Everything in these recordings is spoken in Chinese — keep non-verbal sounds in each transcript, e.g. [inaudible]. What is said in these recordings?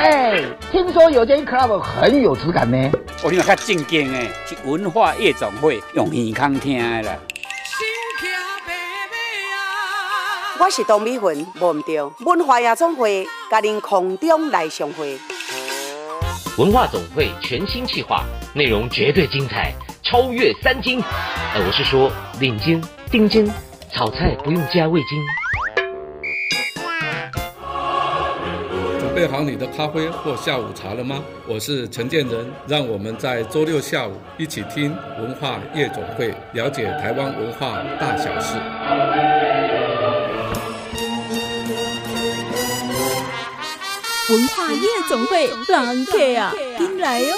嘿，听说有间 club 很有质感呢。我听较正经诶，是文化夜总会用耳康听的啦。我是董美云，忘唔掉文化夜总会，甲您空中来相会。文化总会全新企划，内容绝对精彩，超越三金。呃，我是说领金、丁金，炒菜不用加味精。备好你的咖啡或下午茶了吗？我是陈建仁，让我们在周六下午一起听文化夜总会，了解台湾文化大小事。文化夜总会，狼 K 啊，进来哟！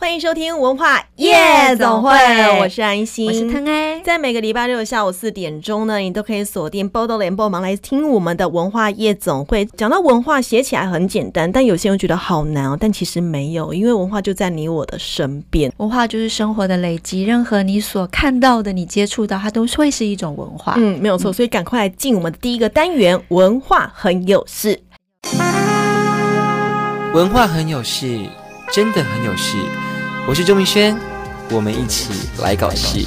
欢迎收听文化夜总会，我是安心，我是腾哎。在每个礼拜六下午四点钟呢，你都可以锁定报道联播忙来听我们的文化夜总会。讲到文化，写起来很简单，但有些人觉得好难哦。但其实没有，因为文化就在你我的身边。文化就是生活的累积，任何你所看到的、你接触到，它都会是一种文化。嗯，没有错。所以赶快来进我们的第一个单元——文化很有事。文化很有事，真的很有事。我是周明轩，我们一起来搞事。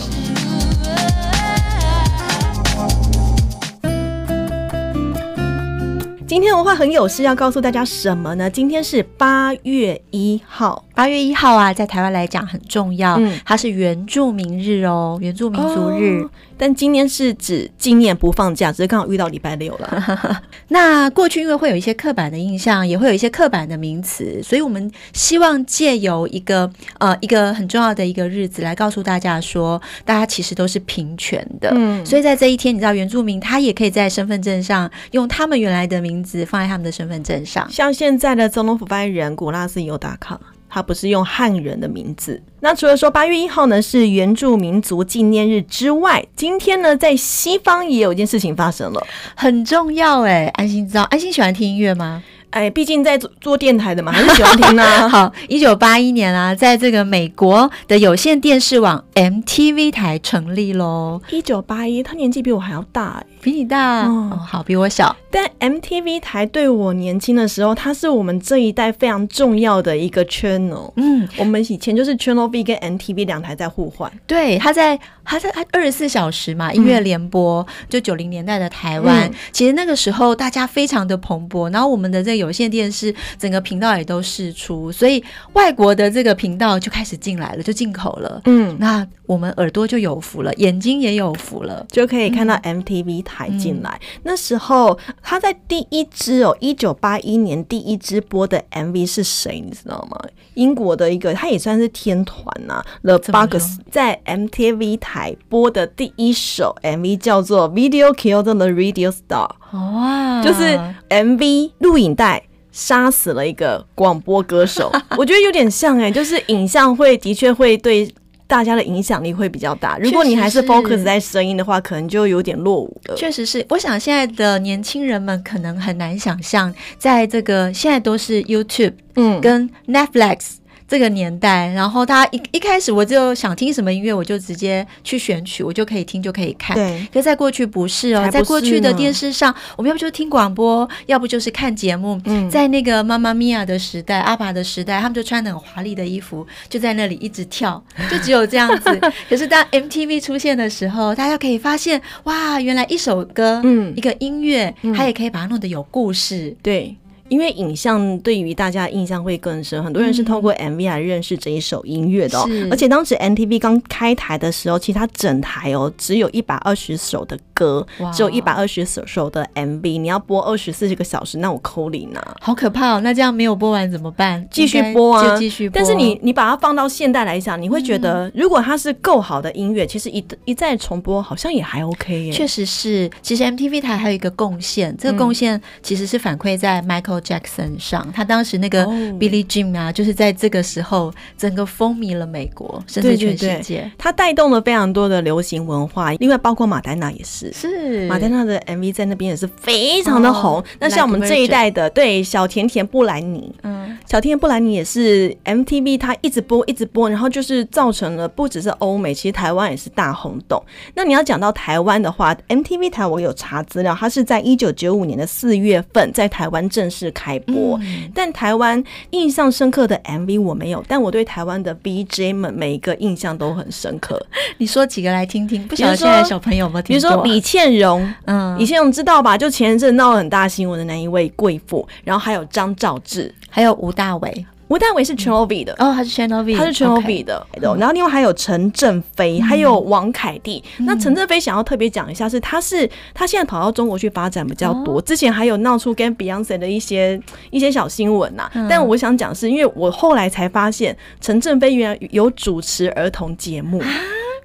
今天文化很有事，要告诉大家什么呢？今天是八月一号，八月一号啊，在台湾来讲很重要，嗯，它是原住民日哦，原住民族日。哦但今天是指今年不放假，只是刚好遇到礼拜六了。[laughs] 那过去因为会有一些刻板的印象，也会有一些刻板的名词，所以我们希望借由一个呃一个很重要的一个日子来告诉大家说，大家其实都是平权的。嗯，所以在这一天，你知道原住民他也可以在身份证上用他们原来的名字放在他们的身份证上，像现在的总统府发言人古拉斯尤达卡。他不是用汉人的名字。那除了说八月一号呢是原住民族纪念日之外，今天呢在西方也有一件事情发生了，很重要哎。安心知道，安心喜欢听音乐吗？哎，毕竟在做做电台的嘛，还是喜欢听啊。[laughs] 好，一九八一年啊，在这个美国的有线电视网 MTV 台成立喽。一九八一，他年纪比我还要大哎。比你大哦，哦，好，比我小。但 MTV 台对我年轻的时候，它是我们这一代非常重要的一个 channel。嗯，我们以前就是 Channel V 跟 MTV 两台在互换。对，它在它在它二十四小时嘛，音乐联播。嗯、就九零年代的台湾、嗯，其实那个时候大家非常的蓬勃，然后我们的这个有线电视整个频道也都试出，所以外国的这个频道就开始进来了，就进口了。嗯，那我们耳朵就有福了，眼睛也有福了，就可以看到 MTV 台。进来、嗯，那时候他在第一支哦，一九八一年第一支播的 MV 是谁？你知道吗？英国的一个，他也算是天团呐、啊。The Buggles 在 MTV 台播的第一首 MV 叫做《Video Killed the Radio Star》，哇，就是 MV 录影带杀死了一个广播歌手。[laughs] 我觉得有点像哎、欸，就是影像会的确会对。大家的影响力会比较大。如果你还是 focus 在声音的话，可能就有点落伍了。确实是，我想现在的年轻人们可能很难想象，在这个现在都是 YouTube，嗯，跟 Netflix。这个年代，然后他一一开始我就想听什么音乐，我就直接去选曲，我就可以听，就可以看。对，可是在过去不是哦，是在过去的电视上，我们要不就是听广播，要不就是看节目。嗯，在那个妈妈咪呀的时代，阿爸的时代，他们就穿的很华丽的衣服，就在那里一直跳，[laughs] 就只有这样子。[laughs] 可是当 MTV 出现的时候，大家可以发现，哇，原来一首歌，嗯，一个音乐，它也可以把它弄得有故事。对。因为影像对于大家的印象会更深，很多人是透过 MV 来认识这一首音乐的哦。而且当时 MTV 刚开台的时候，其实它整台哦只有一百二十首的歌，只有一百二十首首的 MV。你要播二十四个小时，那我扣零啊，好可怕哦！那这样没有播完怎么办？继续播啊，就继续播。但是你你把它放到现代来讲，你会觉得如果它是够好的音乐，其实一一再重播好像也还 OK 耶。确实是，其实 MTV 台还有一个贡献，这个贡献其实是反馈在 Michael。Jackson 上，他当时那个 Billie Jean 啊，就是在这个时候整个风靡了美国，甚至全世界。对对对，他带动了非常多的流行文化，另外包括马丹娜也是。是马丹娜的 MV 在那边也是非常的红。Oh, 那像我们这一代的、对小甜甜布兰妮，嗯，小甜甜布兰妮也是 MTV，它一直播一直播，然后就是造成了不只是欧美，其实台湾也是大轰动。那你要讲到台湾的话，MTV 台我有查资料，它是在一九九五年的四月份在台湾正式开播。嗯、但台湾印象深刻的 MV 我没有，但我对台湾的 BJ 们每一个印象都很深刻。[laughs] 你说几个来听听？不晓得现在小朋友们听，比如说李倩蓉，嗯，李倩蓉知道吧？就前一阵闹了很大新闻的那一位贵妇，然后还有张兆志。还有吴大维，吴大维是 Channel V 的哦，他是 Channel V，他是 Channel V 的。然后另外还有陈振飞，还有王凯蒂。那陈振飞想要特别讲一下，是他是他现在跑到中国去发展比较多，之前还有闹出跟 Beyonce 的一些一些小新闻呐。但我想讲是因为我后来才发现，陈振飞原来有主持儿童节目。[laughs]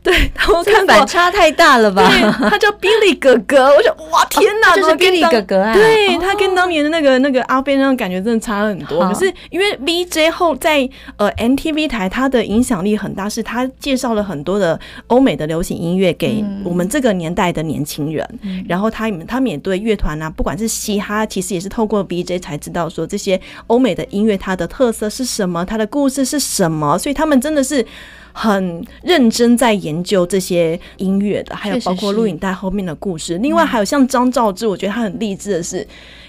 对，我看反差太大了吧？他叫 Billy 哥哥，我想哇天哪，就是 Billy 哥哥啊！对，他跟当年的那个那个阿飞那种感觉真的差很多。可是因为 VJ 后在呃 MTV 台，他的影响力很大，是他介绍了很多的欧美的流行音乐给我们这个年代的年轻人。然后他们他们也对乐团啊，不管是嘻哈，其实也是透过 VJ 才知道说这些欧美的音乐它的特色是什么，它的故事是什么，所以他们真的是。很认真在研究这些音乐的，还有包括录影带后面的故事。另外还有像张兆志，我觉得他很励志的是。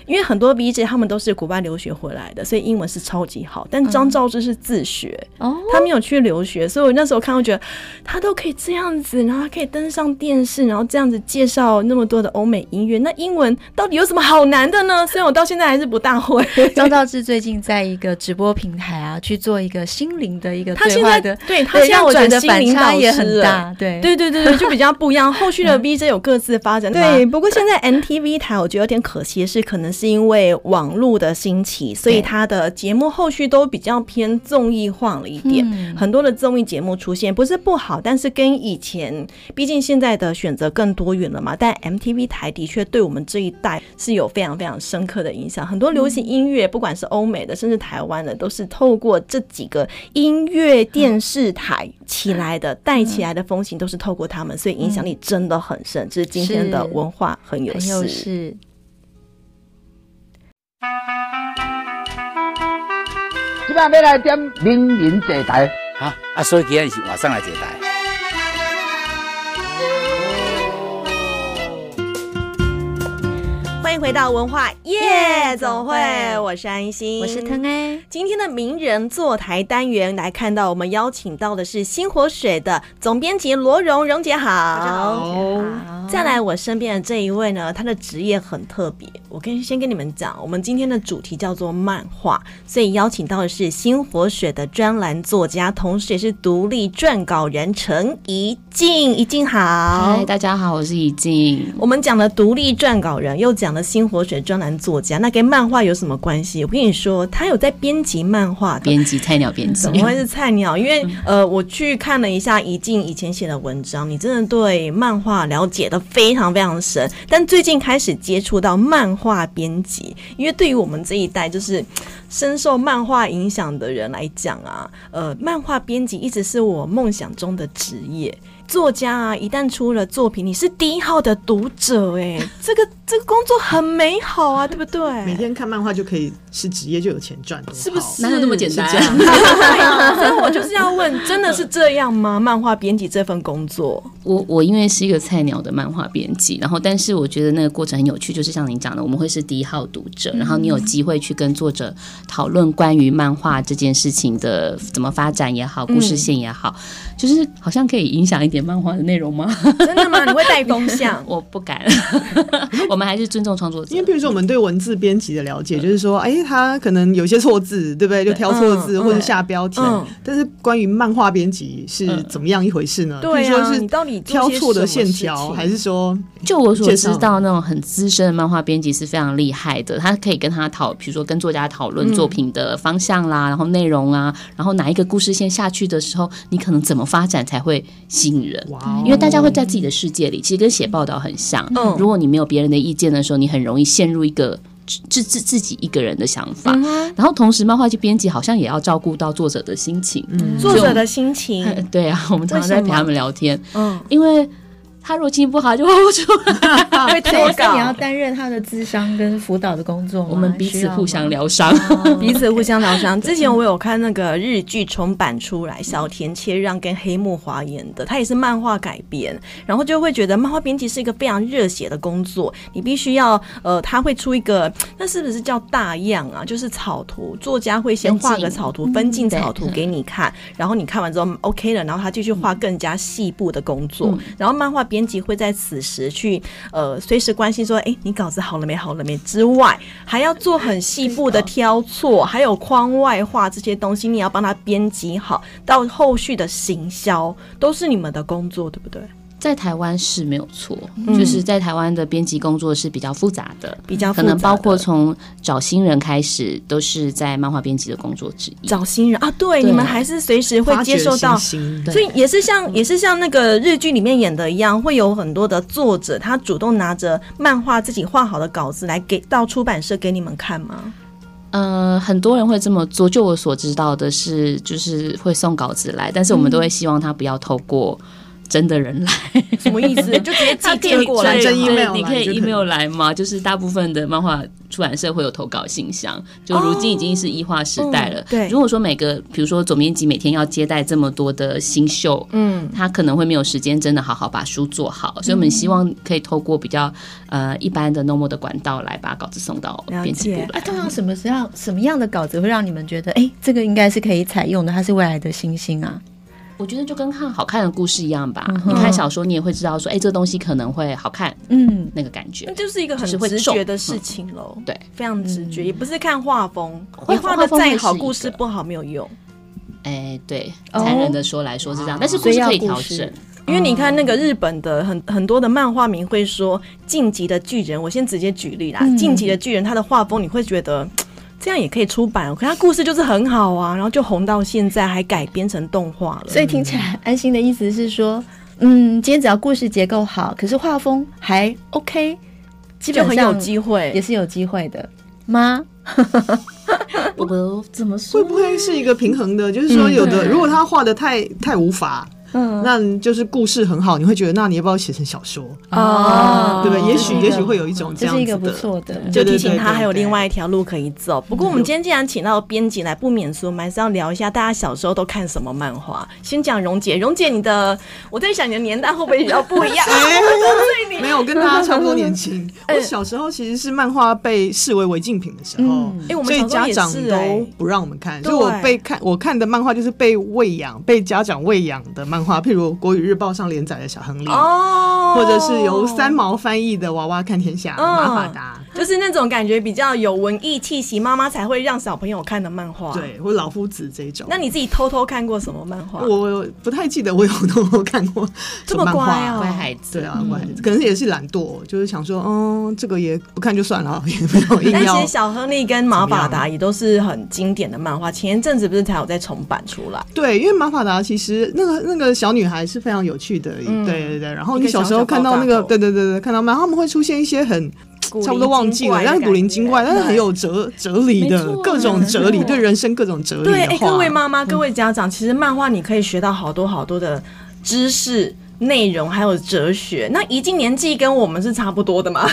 因为很多 VJ 他们都是国外留学回来的，所以英文是超级好。但张兆志是自学，哦，他没有去留学，所以我那时候看，我觉得他都可以这样子，然后他可以登上电视，然后这样子介绍那么多的欧美音乐。那英文到底有什么好难的呢？[laughs] 虽然我到现在还是不大会。张兆志最近在一个直播平台啊，去做一个心灵的一个对话的，对他现在我觉得反差也很大，对对对对对，就比较不一样。后续的 [laughs] VJ 有各自发展，对。不过现在 MTV 台我觉得有点可惜的是，可能是因为网络的兴起，所以他的节目后续都比较偏综艺化了一点。很多的综艺节目出现，不是不好，但是跟以前，毕竟现在的选择更多元了嘛。但 MTV 台的确对我们这一代是有非常非常深刻的影响。很多流行音乐，不管是欧美的，甚至台湾的，都是透过这几个音乐电视台起来的，带起来的风行都是透过他们，所以影响力真的很深。这是今天的文化很有事。今晚要来点名人坐台，哈啊，所以今天是晚上来坐台。迎回到文化夜总会，我是安心，我是腾 A。今天的名人坐台单元来看到，我们邀请到的是新火水的总编辑罗荣，荣姐好。大家好。再来，我身边的这一位呢，他的职业很特别。我跟先跟你们讲，我们今天的主题叫做漫画，所以邀请到的是新火水的专栏作家，同时也是独立撰稿人陈怡静。怡静好。嗨，大家好，我是怡静。我们讲了独立撰稿人，又讲了。新活水专栏作家，那跟漫画有什么关系？我跟你说，他有在编辑漫画，编辑菜鸟编辑，怎么会是菜鸟？因为呃，我去看了一下怡静以前写的文章，你真的对漫画了解的非常非常深。但最近开始接触到漫画编辑，因为对于我们这一代就是深受漫画影响的人来讲啊，呃，漫画编辑一直是我梦想中的职业。作家啊，一旦出了作品，你是第一号的读者，哎，[laughs] 这个这个工作很美好啊，对不对？[laughs] 每天看漫画就可以是职业，就有钱赚，是不是？哪有那么简单？[laughs] 所以我就是要问，真的是这样吗？漫画编辑这份工作，我我因为是一个菜鸟的漫画编辑，然后但是我觉得那个过程很有趣，就是像您讲的，我们会是第一号读者，然后你有机会去跟作者讨论关于漫画这件事情的怎么发展也好，故事线也好，就是好像可以影响一点。漫画的内容吗？真的吗？你会带风向？[laughs] 我不敢。我们还是尊重创作者。因为比如说，我们对文字编辑的了解，就是说，哎，他可能有些错字，对不对？就挑错字或者下标题。但是关于漫画编辑是怎么样一回事呢？对啊，你到底挑错的线条，还是说，就我所知道，那种很资深的漫画编辑是非常厉害的。他可以跟他讨，比如说跟作家讨论作品的方向啦，然后内容啊，然后哪一个故事线下去的时候，你可能怎么发展才会吸引人。Wow. 因为大家会在自己的世界里，其实跟写报道很像。嗯，如果你没有别人的意见的时候，你很容易陷入一个自自自己一个人的想法。嗯、然后同时，漫画去编辑好像也要照顾到作者的心情。嗯，作者的心情。[laughs] 对啊，我们常常在陪他们聊天。嗯，因为。他如果心情不好就画不出来，会脱稿。[laughs] 你要担任他的智商跟辅导的工作，我们 [laughs] 彼此互相疗伤，彼此互相疗伤。之前我有看那个日剧重版出来，小田切让跟黑木华演的，他也是漫画改编，然后就会觉得漫画编辑是一个非常热血的工作，你必须要呃，他会出一个，那是不是叫大样啊？就是草图，作家会先画个草图，分镜草图给你看，然后你看完之后 OK 了，然后他继续画更加细部的工作，然后漫画编编辑会在此时去呃随时关心说，哎，你稿子好了没？好了没？之外，还要做很细部的挑错，还有框外画这些东西，你要帮他编辑好，到后续的行销都是你们的工作，对不对？在台湾是没有错，嗯、就是在台湾的编辑工作是比较复杂的，比较可能包括从找新人开始，都是在漫画编辑的工作之一。找新人啊对，对，你们还是随时会接受到，所以也是像也是像那个日剧里面演的一样，会有很多的作者他主动拿着漫画自己画好的稿子来给到出版社给你们看吗？呃，很多人会这么做。就我所知道的是，就是会送稿子来，但是我们都会希望他不要透过。真的人来什么意思？[laughs] 就直接寄件过来，真 email 你可以 email 来吗？就是大部分的漫画出版社会有投稿信箱，就如今已经是异化时代了。对，如果说每个，比如说总编辑每天要接待这么多的新秀，嗯，他可能会没有时间真的好好把书做好，所以我们希望可以透过比较呃一般的 normal 的管道来把稿子送到编辑部来。那通常什么时候什么样的稿子会让你们觉得，哎，这个应该是可以采用的，它是未来的新星啊？我觉得就跟看好看的故事一样吧。嗯、你看小说，你也会知道说，哎、欸，这个东西可能会好看。嗯，那个感觉，那就是一个很直觉的事情喽、嗯。对，非常直觉，嗯、也不是看画风，你画的再好，故事不好没有用。哎、欸，对，残忍的说来说是这样，哦、但是故事可以调整。因为你看那个日本的很很多的漫画迷会说，《进击的巨人》，我先直接举例啦，嗯《进击的巨人》他的画风你会觉得。这样也可以出版，可他故事就是很好啊，然后就红到现在，还改编成动画了。所以听起来安心的意思是说，嗯，今天只要故事结构好，可是画风还 OK，基本上就很有机会，也是有机会的吗？[laughs] 我怎么说？会不会是一个平衡的？就是说，有的如果他画的太太无法。嗯，那就是故事很好，你会觉得，那你要不要写成小说啊？对不对？也许也许会有一种这样子的，这是一个不错的，就提醒他还有另外一条路可以走。不过我们今天既然请到编辑来，不免说，我们还是要聊一下大家小时候都看什么漫画。先讲蓉姐，蓉姐你的，我在想你的年代会不会比较不一样？没有，跟大家差不多年轻。[laughs] 我小时候其实是漫画被视为违禁品的时候，所以家长都不让我们看。所以我被看我看的漫画就是被喂养、被家长喂养的漫画。譬如《国语日报》上连载的小亨利，哦，或者是由三毛翻译的《娃娃看天下》哦，马法达，就是那种感觉比较有文艺气息，妈妈才会让小朋友看的漫画。对，或老夫子这种。那你自己偷偷看过什么漫画？我不太记得我有偷偷看过 [laughs] 这么乖啊，乖孩子。对啊，乖孩子，可能也是懒惰，就是想说，嗯，这个也不看就算了，[laughs] 也没有硬要。但其实小亨利跟马法达也都是很经典的漫画，前一阵子不是才有在重版出来？对，因为马法达其实那个那个。小女孩是非常有趣的，嗯、对对对。然后你小时候看到那个，对对对对，看到吗？他们会出现一些很差不多忘记了，但是古灵精怪，但是很有哲哲理的各种哲理，对人生各种哲理。对，哎，各位妈妈、各位家长，其实漫画你可以学到好多好多的知识。内容还有哲学，那怡静年纪跟我们是差不多的嘛？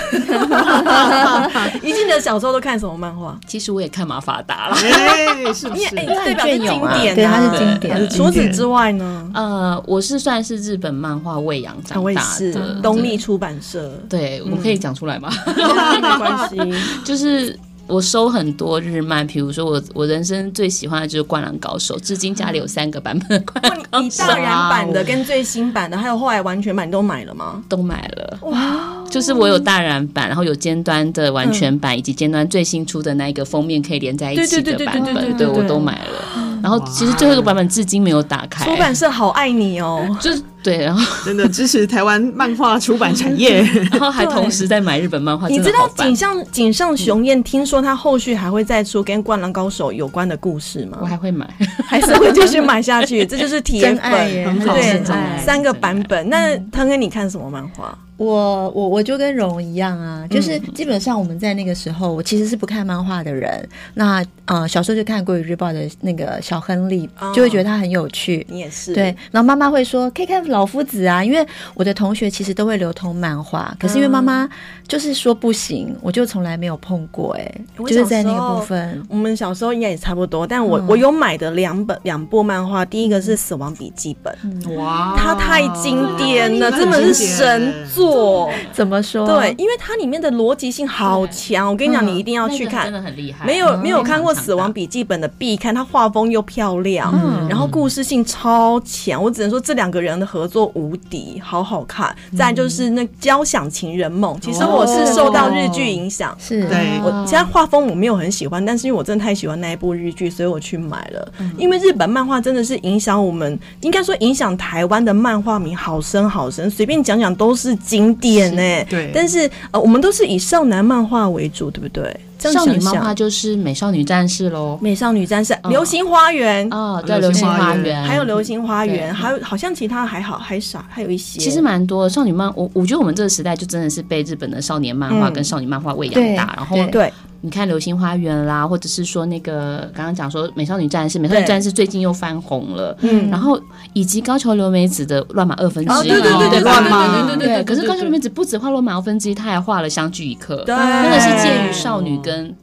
[laughs] 怡静的小时候都看什么漫画？其实我也看马法达了，哎，是不是？哎，代表是经典，对，它是经典。除此之外呢？呃，我是算是日本漫画喂养长大的，东立出版社。对，我可以讲出来吗？[laughs] 没关系，[laughs] 就是。我收很多日漫，比如说我我人生最喜欢的就是《灌篮高手》，至今家里有三个版本的《灌篮高手》。你大然版的跟最新版的，还有后来完全版，你都买了吗？都买了。哇！就是我有大然版，然后有尖端的完全版，以及尖端最新出的那一个封面可以连在一起的版本，对我都买了。然后其实最后一个版本至今没有打开。出版社好爱你哦，就是对，然后真的支持台湾漫画出版产业，[laughs] 然后还同时在买日本漫画。你知道井上井上雄彦听说他后续还会再出跟《灌篮高手》有关的故事吗？我还会买，[laughs] 还是会继续买下去。这就是铁粉，对，三个版本。那腾哥，你看什么漫画？我我我就跟荣一样啊，就是基本上我们在那个时候，我其实是不看漫画的人。那呃，小时候就看《国语日报》的那个小亨利，就会觉得他很有趣。你也是。对，然后妈妈会说可以看老老夫子啊，因为我的同学其实都会流通漫画，可是因为妈妈就是说不行，我就从来没有碰过。哎，就是在那个部分，我们小时候应该也差不多。但我我有买的两本两部漫画，第一个是《死亡笔记本》，哇，它太经典了，真的是神作。怎么说？对，因为它里面的逻辑性好强。我跟你讲，你一定要去看，真的很厉害。没有没有看过《死亡笔记本》的必看，它画风又漂亮，然后故事性超强。我只能说这两个人的合作无敌，好好看。再就是那《交响情人梦》，其实我是受到日剧影响，是对我现在画风我没有很喜欢，但是因为我真的太喜欢那一部日剧，所以我去买了。因为日本漫画真的是影响我们，应该说影响台湾的漫画迷好深好深，随便讲讲都是经典呢。对，但是呃，我们都是以少男漫画为主，对不对？少女漫画就是美少女战士喽，美少女战士、流星花园。啊，对，流星花园，还有流星花园，还有好像其他还好还少，还有一些，其实蛮多少女漫。我我觉得我们这个时代就真的是被日本的少年漫画跟少女漫画喂养大，然后对。你看《流星花园》啦，或者是说那个刚刚讲说《美少女战士》，《美少女战士》最近又翻红了，嗯，然后以及高桥留美子的《乱马二分之一》，对对对对，乱马，对对对。可是高桥留美子不止画《乱马二分之一》，她还画了《相聚一刻》，对，真的是介于少女跟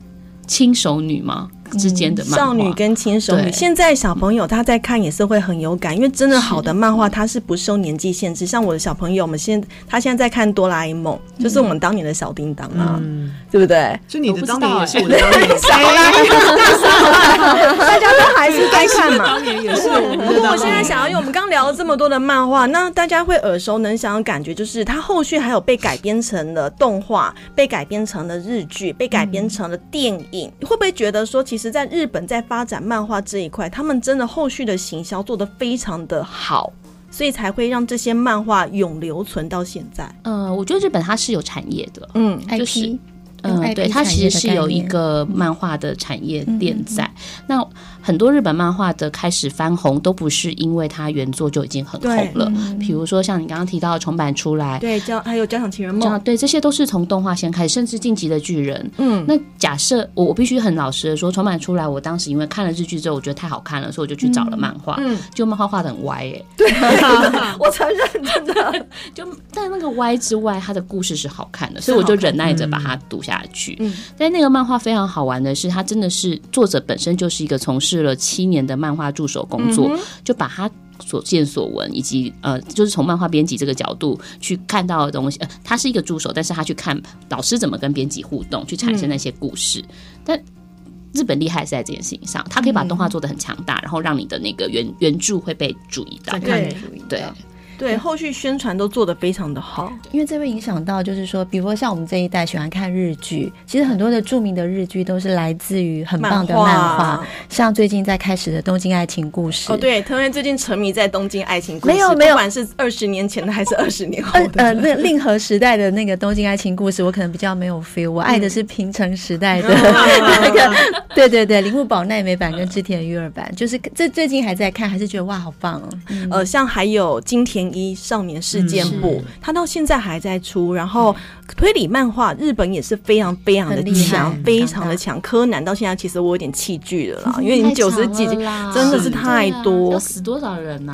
轻熟女吗？之间的漫画，少女跟轻熟女，现在小朋友他在看也是会很有感，因为真的好的漫画它是不受年纪限制。像我的小朋友，我们现他现在在看哆啦 A 梦，就是我们当年的小叮当啊，对不对？就你的当年也是我的当年，[laughs] 大家都还是在看嘛。当年也是。不过我现在想要，因为我们刚聊了这么多的漫画，那大家会耳熟能详的感觉，就是它后续还有被改编成了动画，被改编成了日剧，被改编成了电影。你会不会觉得说，其实？在日本，在发展漫画这一块，他们真的后续的行销做得非常的好，所以才会让这些漫画永留存到现在。呃，我觉得日本它是有产业的，嗯，就是。嗯，对，它其实是有一个漫画的产业链在。那很多日本漫画的开始翻红，都不是因为它原作就已经很红了。比如说像你刚刚提到的重版出来，对，叫还有《家长情人梦》，对，这些都是从动画先开始，甚至《晋级的巨人》。嗯，那假设我我必须很老实的说，重版出来，我当时因为看了日剧之后，我觉得太好看了，所以我就去找了漫画。嗯，就漫画画的很歪，哎，对，[laughs] 我承认，真的。[laughs] 就但那个歪之外，它的故事是好看的，所以我就忍耐着把它读下。去，嗯，但那个漫画非常好玩的是，它真的是作者本身就是一个从事了七年的漫画助手工作，嗯、就把他所见所闻以及呃，就是从漫画编辑这个角度去看到的东西，呃，他是一个助手，但是他去看老师怎么跟编辑互动，去产生那些故事。嗯、但日本厉害是在这件事情上，他可以把动画做的很强大，然后让你的那个原原著会被注意到，对。对。对，后续宣传都做得非常的好，因为这会影响到，就是说，比如说像我们这一代喜欢看日剧，其实很多的著名的日剧都是来自于很棒的漫画，像最近在开始的《东京爱情故事》。哦，对，藤原最近沉迷在《东京爱情故事》，没有没有，不管是二十年前的还是二十年后的，呃，那令和时代的那个《东京爱情故事》，我可能比较没有 feel，我爱的是平成时代的 [laughs] 那个，对对对，铃木保奈美版跟织田裕二版，就是这最近还在看，还是觉得哇，好棒哦。呃，像还有金田一少年事件簿，嗯、他到现在还在出。然后推理漫画，日本也是非常非常的强，非常的强。柯南到现在其实我有点弃剧了啦，[laughs] 因为你九十几集真的是太多，要死多少人呢？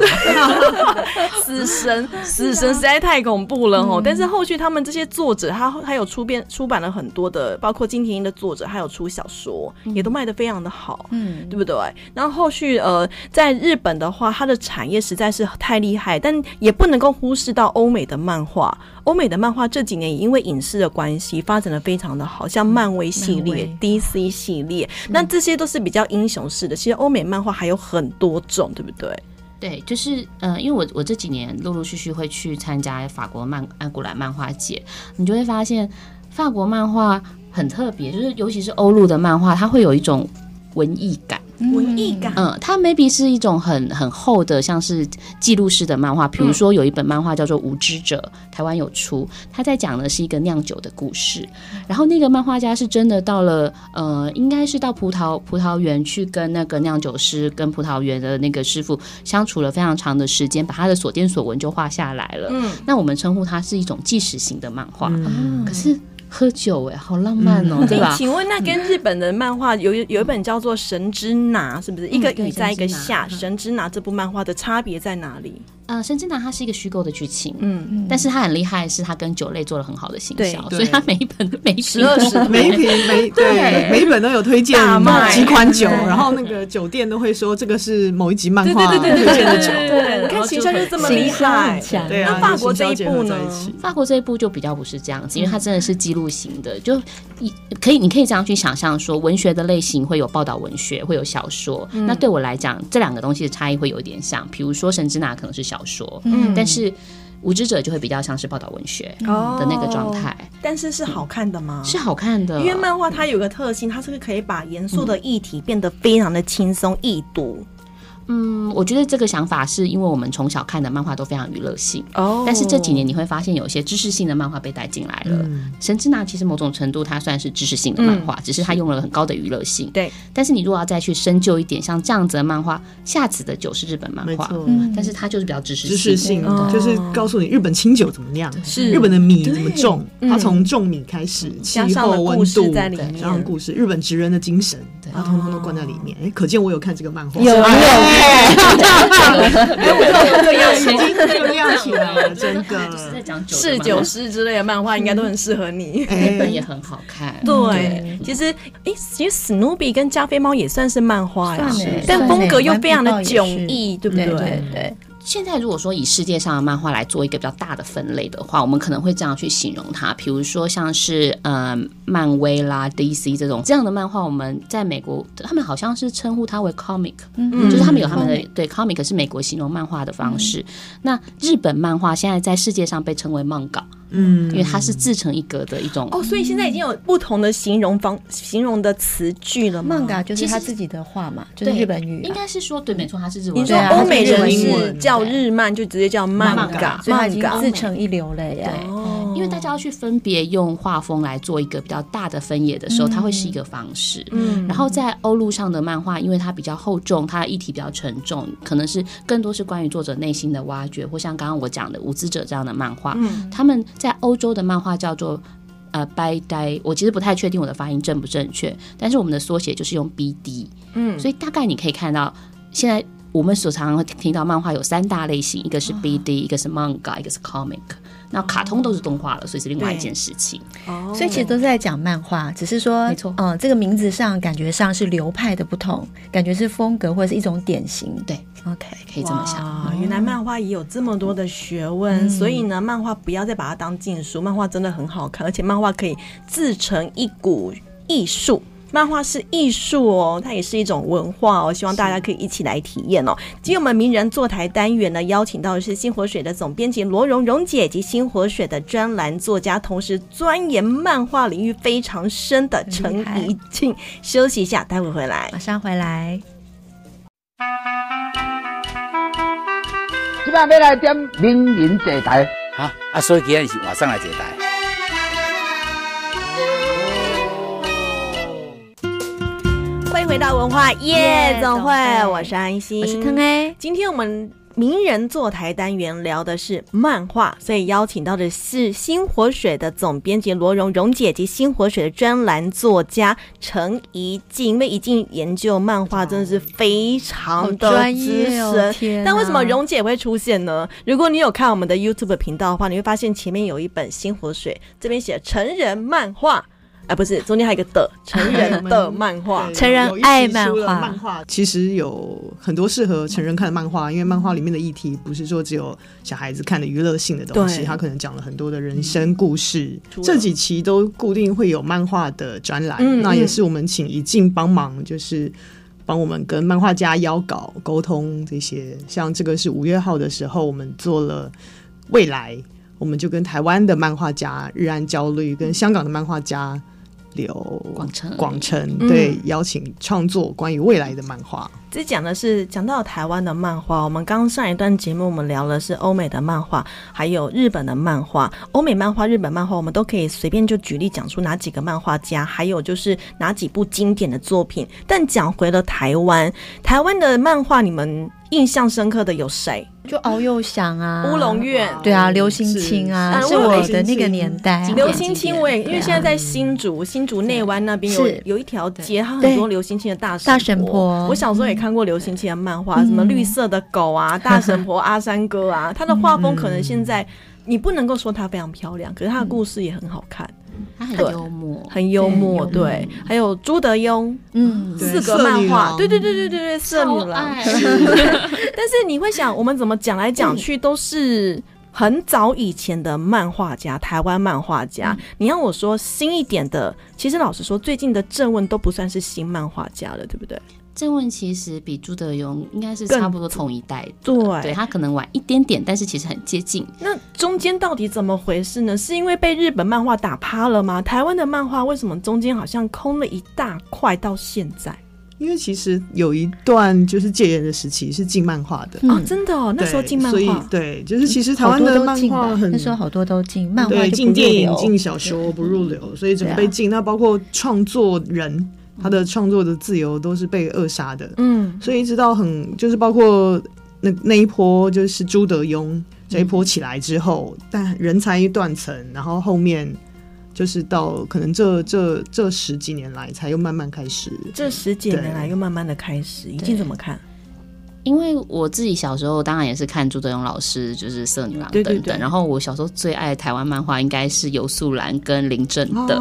[laughs] 死神，[laughs] 死神实在太恐怖了哦。嗯、但是后续他们这些作者，他还有出编出版了很多的，包括金田一的作者，还有出小说，也都卖的非常的好，嗯，对不对？然后后续呃，在日本的话，它的产业实在是太厉害，但也不能够忽视到欧美的漫画。欧美的漫画这几年也因为影视的关系发展的非常的好，像漫威系列、DC 系列，那这些都是比较英雄式的。其实欧美漫画还有很多种，对不对？对，就是呃，因为我我这几年陆陆续续会去参加法国漫安古兰漫画节，你就会发现法国漫画很特别，就是尤其是欧陆的漫画，它会有一种文艺感。文艺感，嗯，它 maybe 是一种很很厚的，像是记录式的漫画。比如说有一本漫画叫做《无知者》，台湾有出，他在讲的是一个酿酒的故事。然后那个漫画家是真的到了，呃，应该是到葡萄葡萄园去跟那个酿酒师跟葡萄园的那个师傅相处了非常长的时间，把他的所见所闻就画下来了。嗯，那我们称呼它是一种纪实型的漫画。嗯，可是。喝酒哎，好浪漫哦，对吧？请问那跟日本的漫画有有一本叫做《神之拿》，是不是？一个雨在一个下？《神之拿》这部漫画的差别在哪里？呃，神之拿它是一个虚构的剧情，嗯，但是它很厉害，是它跟酒类做了很好的行销，所以它每一本每一十二十每一瓶每对每一本都有推荐几款酒，然后那个酒店都会说这个是某一集漫画推荐的酒，对，你看形象就这么厉害，对啊。那法国这一部呢？法国这一部就比较不是这样子，因为它真的是记录型的，就一可以你可以这样去想象说，文学的类型会有报道文学，会有小说。那对我来讲，这两个东西的差异会有一点像，比如说神之拿可能是小。说，嗯，但是无知者就会比较像是报道文学的那个状态，但是是好看的吗？是好看的，因为漫画它有个特性，它是可以把严肃的议题变得非常的轻松易读。嗯，我觉得这个想法是因为我们从小看的漫画都非常娱乐性。哦，但是这几年你会发现有一些知识性的漫画被带进来了。嗯、神之拿其实某种程度它算是知识性的漫画，嗯、只是它用了很高的娱乐性。对，但是你如果要再去深究一点，像这样子的漫画，夏子的酒是日本漫画，嗯、但是它就是比较知识性，知识性的就是告诉你日本清酒怎么酿，是。日本的米怎么种，它从种米开始，气候温度在里面，加上故事，日本职人的精神，它通通都关在里面。哎，可见我有看这个漫画，有有。[laughs] 哎，我这个样子，[laughs] 这个亮起来了，真的。[laughs] 在讲酒，侍酒师之类的漫画应该都很适合你，日本也很好看。对，其实，哎，其实史努比跟加菲猫也算是漫画呀，但风格又非常的迥异，对不对？对。现在如果说以世界上的漫画来做一个比较大的分类的话，我们可能会这样去形容它，比如说像是呃漫威啦、DC 这种这样的漫画，我们在美国他们好像是称呼它为 comic，嗯，就是他们有他们的、嗯、对 comic 是美国形容漫画的方式。嗯、那日本漫画现在在世界上被称为 manga。嗯，因为它是自成一格的一种哦，所以现在已经有不同的形容方形容的词句了。漫画就是他自己的话嘛，就是日本语。应该是说对，没错，它是日文。你说欧美人是叫日漫，就直接叫漫画，所以它已经自成一流了耶。因为大家要去分别用画风来做一个比较大的分野的时候，它会是一个方式。嗯，然后在欧陆上的漫画，因为它比较厚重，它的议题比较沉重，可能是更多是关于作者内心的挖掘，或像刚刚我讲的《无知者》这样的漫画，他们。在欧洲的漫画叫做呃 BD，我其实不太确定我的发音正不正确，但是我们的缩写就是用 BD，嗯，所以大概你可以看到，现在我们所常常会听到漫画有三大类型，一个是 BD，一个是 Manga，一个是 Comic。那卡通都是动画了，所以是另外一件事情。哦，所以其实都是在讲漫画，只是说，没错，嗯，这个名字上感觉上是流派的不同，感觉是风格或者是一种典型。对，OK，可以这么想。原来漫画也有这么多的学问，所以呢，漫画不要再把它当禁书，漫画真的很好看，而且漫画可以自成一股艺术。漫画是艺术哦，它也是一种文化哦，希望大家可以一起来体验哦。今天我们名人坐台单元呢，邀请到的是新火水的总编辑罗蓉蓉姐及新火水的专栏作家，同时钻研漫画领域非常深的陈怡静。休息一下，待会回来，马上回来。今晚要来点名人座谈，好啊，所以今天是晚上来座谈。欢迎回到文化夜总会，我是安心，我是腾 A。今天我们名人坐台单元聊的是漫画，所以邀请到的是新火水的总编辑罗蓉蓉姐及新火水的专栏作家陈怡静。因为怡静研究漫画真的是非常的专业哦，但为什么蓉姐会出现呢？如果你有看我们的 YouTube 频道的话，你会发现前面有一本新火水，这边写成人漫画。啊，不是，中间还有一个的 [laughs] 成人的漫画，成人爱漫画。漫画其实有很多适合成人看的漫画，因为漫画里面的议题不是说只有小孩子看的娱乐性的东西，它可能讲了很多的人生故事。这几期都固定会有漫画的专栏，那也是我们请怡静帮忙，就是帮我们跟漫画家邀稿、沟通这些。像这个是五月号的时候，我们做了未来，我们就跟台湾的漫画家日安焦虑，跟香港的漫画家。刘广成，广成对，邀请创作关于未来的漫画。这讲的是讲到台湾的漫画，我们刚上一段节目，我们聊的是欧美的漫画，还有日本的漫画。欧美漫画、日本漫画，我们都可以随便就举例讲出哪几个漫画家，还有就是哪几部经典的作品。但讲回了台湾，台湾的漫画，你们印象深刻的有谁？就敖幼祥啊，乌龙院，对啊，刘兴清啊，是我的那个年代。刘兴清我也，因为现在在新竹，新竹内湾那边有有一条街，它很多刘兴清的大大神婆。我小时候也看过流行期的漫画，什么绿色的狗啊，[laughs] 大神婆阿三哥啊，他的画风可能现在你不能够说他非常漂亮，可是他的故事也很好看。他很幽默，很幽默，对。还有朱德庸，嗯，四格漫画，对对对对对对，色女郎。[laughs] [laughs] 但是你会想，我们怎么讲来讲去都是很早以前的漫画家，台湾漫画家。你要我说新一点的，其实老实说，最近的正问都不算是新漫画家了，对不对？郑问其实比朱德庸应该是差不多同一代，对，对他可能晚一点点，但是其实很接近。那中间到底怎么回事呢？是因为被日本漫画打趴了吗？台湾的漫画为什么中间好像空了一大块到现在？因为其实有一段就是戒严的时期是禁漫画的、嗯、哦，真的哦，那时候禁漫画，所以对，就是其实台湾的漫画很那时候好多都禁漫画，禁电影、禁小说不入流，所以整个被禁。那包括创作人。他的创作的自由都是被扼杀的，嗯，所以一直到很就是包括那那一波就是朱德庸这一波起来之后，嗯、但人才一断层，然后后面就是到可能这这这十几年来才又慢慢开始，这十几年来又慢慢的开始，已经怎么看？因为我自己小时候当然也是看朱德庸老师，就是色女郎等等。对对对，然后我小时候最爱台湾漫画应该是游素兰跟林正德，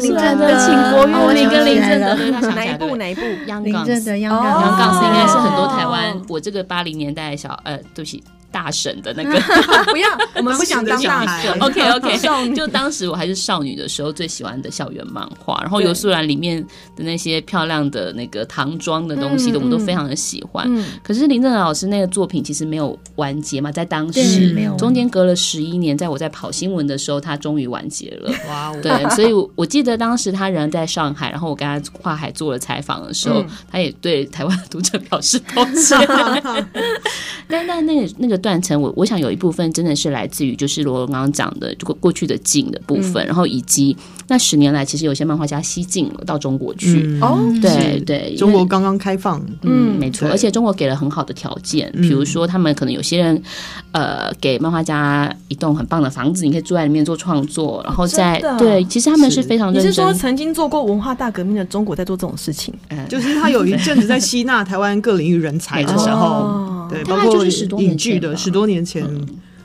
林正德、倾国玉玲跟林正德，哪一部哪一部？林正德、央港、央港是应该是很多台湾我这个八零年代小呃，对不起。大神的那个 [laughs] 不要，我们不想当大神。OK [laughs] OK，就当时我还是少女的时候，最喜欢的校园漫画，然后游素兰里面的那些漂亮的那个唐装的东西，我们都非常的喜欢。可是林正德老师那个作品其实没有完结嘛，在当时中间隔了十一年，在我在跑新闻的时候，他终于完结了。哇哦，对，所以我记得当时他人在上海，然后我跟他跨海做了采访的时候，他也对台湾的读者表示抱歉。[laughs] 但但那个那个。断层，我我想有一部分真的是来自于就是罗刚刚讲的这个过去的禁的部分，嗯、然后以及那十年来，其实有些漫画家西进了到中国去。哦、嗯，对对，中国刚刚开放，嗯，没错，而且中国给了很好的条件，比如说他们可能有些人呃给漫画家一栋很棒的房子，你可以住在里面做创作，然后在对，其实他们是非常认真。你是说曾经做过文化大革命的中国在做这种事情？嗯，[laughs] 就是他有一阵子在吸纳台湾各领域人才的时候。哦对，包括影剧的十多年前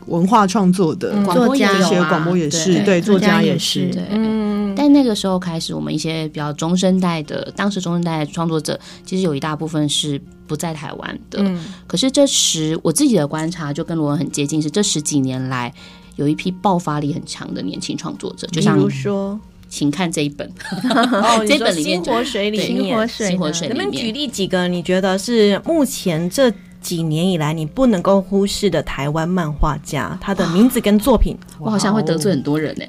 文化创作的作家，一些广播也是，对，作家也是。嗯，但那个时候开始，我们一些比较中生代的，当时中生代创作者，其实有一大部分是不在台湾的。可是这十，我自己的观察就跟罗文很接近，是这十几年来有一批爆发力很强的年轻创作者，就像比如说，请看这一本，[laughs] 哦，这本里面《星火水》里面，《星火水》里面，能不能举例几个？你觉得是目前这？几年以来，你不能够忽视的台湾漫画家，他的名字跟作品，我好像会得罪很多人呢。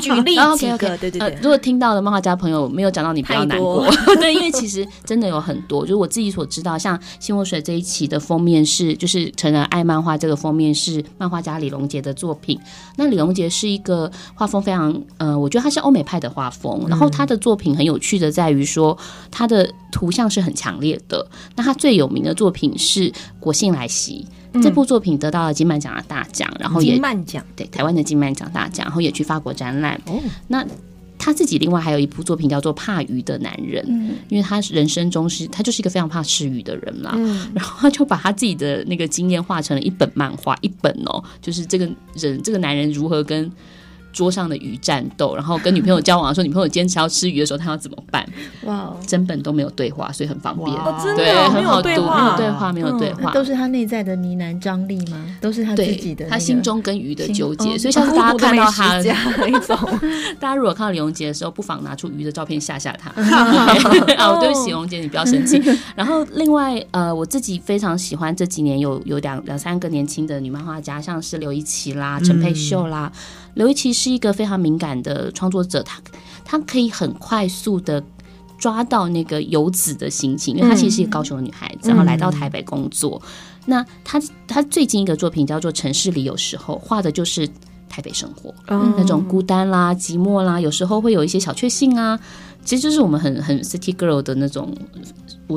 举例几个，对对对。如果听到的漫画家朋友没有讲到，你不要难过。对，因为其实真的有很多，就是我自己所知道，像《新墨水》这一期的封面是，就是成人爱漫画这个封面是漫画家李龙杰的作品。那李龙杰是一个画风非常，呃，我觉得他是欧美派的画风，然后他的作品很有趣的在于说，他的图像是很强烈的。那他最有名的作品。是《国信来袭》这部作品得到了金漫奖的大奖，然后也金漫奖对台湾的金漫奖大奖，然后也去法国展览。哦，那他自己另外还有一部作品叫做《怕鱼的男人》，嗯，因为他人生中是他就是一个非常怕吃鱼的人啦，嗯，[laughs] 然后他就把他自己的那个经验画成了一本漫画，一本哦，就是这个人这个男人如何跟。桌上的鱼战斗，然后跟女朋友交往的时候，女朋友坚持要吃鱼的时候，他要怎么办？哇，整本都没有对话，所以很方便。对，很好读，没有对话，没有对话，都是他内在的呢喃张力吗？都是他自己的，他心中跟鱼的纠结。所以下次大家看到他那种，[laughs] 大家如果看到李荣杰的时候，不妨拿出鱼的照片吓吓他。啊，[laughs] 对不起，荣杰，你不要生气。然后另外，呃，我自己非常喜欢这几年有有两两三个年轻的女漫画家，像是刘一奇啦、陈佩秀啦。刘一奇是一个非常敏感的创作者，他他可以很快速的抓到那个游子的心情，因为她其实是一个高雄的女孩子，然后来到台北工作。那她她最近一个作品叫做《城市里有时候》，画的就是台北生活，那种孤单啦、寂寞啦，有时候会有一些小确幸啊，其实就是我们很很 city girl 的那种